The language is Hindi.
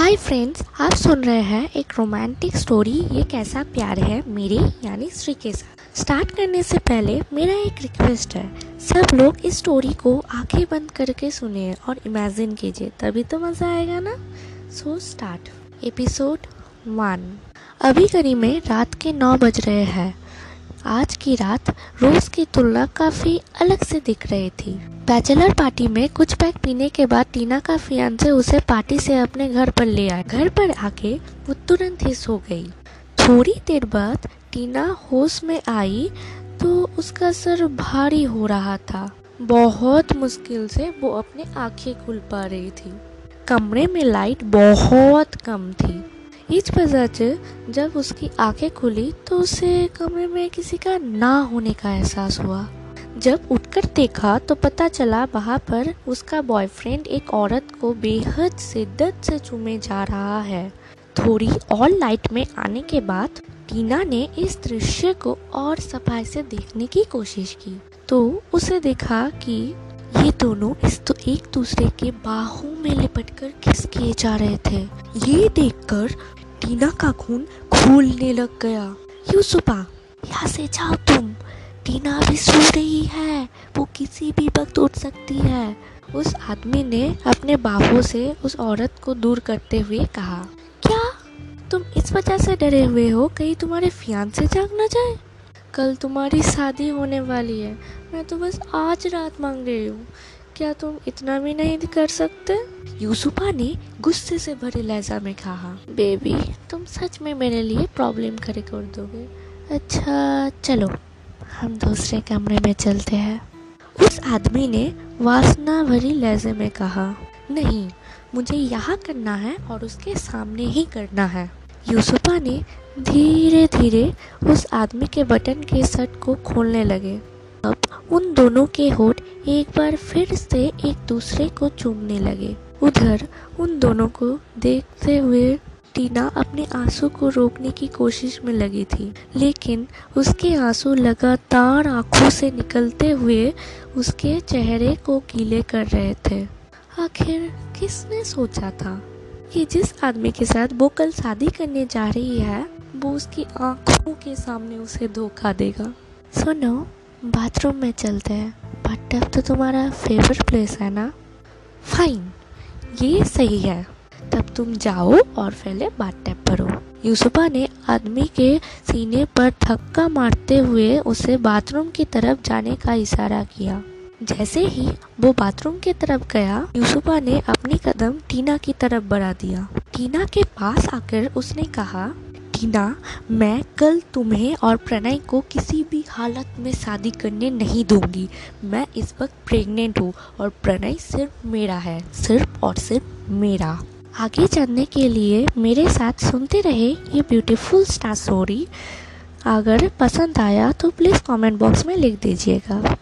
हाय फ्रेंड्स आप सुन रहे हैं एक रोमांटिक स्टोरी ये कैसा प्यार है मेरे, यानी श्री के साथ। स्टार्ट करने से पहले मेरा एक रिक्वेस्ट है। सब लोग इस स्टोरी को आँखें बंद करके सुने और इमेजिन कीजिए, तभी तो मज़ा आएगा ना? सो स्टार्ट एपिसोड वन अभी करीब में रात के नौ बज रहे हैं। आज की रात रोज की तुलना काफ़ी अलग से दिख रही थी। बैचलर पार्टी में कुछ पैक पीने के बाद टीना का फियांसे उसे पार्टी से अपने घर पर ले आए। घर पर आके वो तुरंत ही सो गई। थोड़ी देर बाद टीना होश में आई तो उसका सर भारी हो रहा था। बहुत मुश्किल से वो अपने आँखें खुल पा रही थी। कमरे में लाइट बहुत कम थी। इस वजह से जब उसकी आँखें खुली तो उसे कमरे में किसी का ना होने का एहसास हुआ। जब उठकर देखा तो पता चला वहाँ पर उसका बॉयफ्रेंड एक औरत को बेहद शिद्दत से चूमे जा रहा है। थोड़ी और लाइट में आने के बाद टीना ने इस दृश्य को और सफ़ाई से देखने की कोशिश की। तो उसे देखा कि ये दोनों इस तो एक दूसरे के बाहों में लिपटकर किस किए जा रहे थे। ये देखकर टीना का खून खोलने लग गया। यूसुफा यहाँ से जाओ तुम। टीना अभी सो रही है, वो किसी भी वक्त उठ सकती है। उस आदमी ने अपने बाहों से उस औरत को दूर करते हुए कहा, क्या तुम इस वजह से डरे हुए हो? कहीं तुम्हारे फियान से जाग ना जाए? कल तुम्हारी शादी होने वाली है। मैं तो बस आज रात मांग रही हूँ। क्या तुम इतना भी नहीं कर सकते? यूसुफा ने गुस्से से भरे लहजा में कहा बेबी तुम सच में मेरे लिए प्रॉब्लम खड़े कर दोगे। अच्छा चलो हम दूसरे कमरे में चलते हैं। उस आदमी ने वासना भरी लहजे में कहा नहीं मुझे यहाँ करना है और उसके सामने ही करना है। यूसुफा ने धीरे धीरे उस आदमी के बटन के शर्ट को खोलने लगे। अब उन दोनों के होठ एक बार फिर से एक दूसरे को चूमने लगे। उधर, उन दोनों को देखते हुए टीना अपने आँसू को रोकने की कोशिश में लगी थी, लेकिन उसके आँसू लगातार आँखों से निकलते हुए उसके चेहरे को गीले कर रहे थे। आखिर किसने सोचा था कि जिस आदमी के साथ वो कल शादी करने जा रही है, वो उसकी आँखों के सामने उसे धोखा देगा? सुनो बाथरूम में चलते हैं। बाथ तो तुम्हारा फेवरेट प्लेस है ना? फाइन ये सही है। तब तुम जाओ और पहले बाथ टैप भरो यूसुफा ने आदमी के सीने पर धक्का मारते हुए उसे बाथरूम की तरफ़ जाने का इशारा किया। जैसे ही वो बाथरूम की तरफ़ गया, यूसुफा ने अपनी कदम टीना की तरफ़ बढ़ा दिया। टीना के पास आकर उसने कहा टीना मैं कल तुम्हें और प्रणय को किसी भी हालत में शादी करने नहीं दूँगी। मैं इस वक्त प्रेग्नेंट हूँ और प्रणय सिर्फ़ मेरा है, सिर्फ़ और सिर्फ़ मेरा। आगे जानने के लिए मेरे साथ सुनते रहे ये ब्यूटीफुल स्टार स्टोरी अगर पसंद आया तो प्लीज़ कमेंट बॉक्स में लिख दीजिएगा।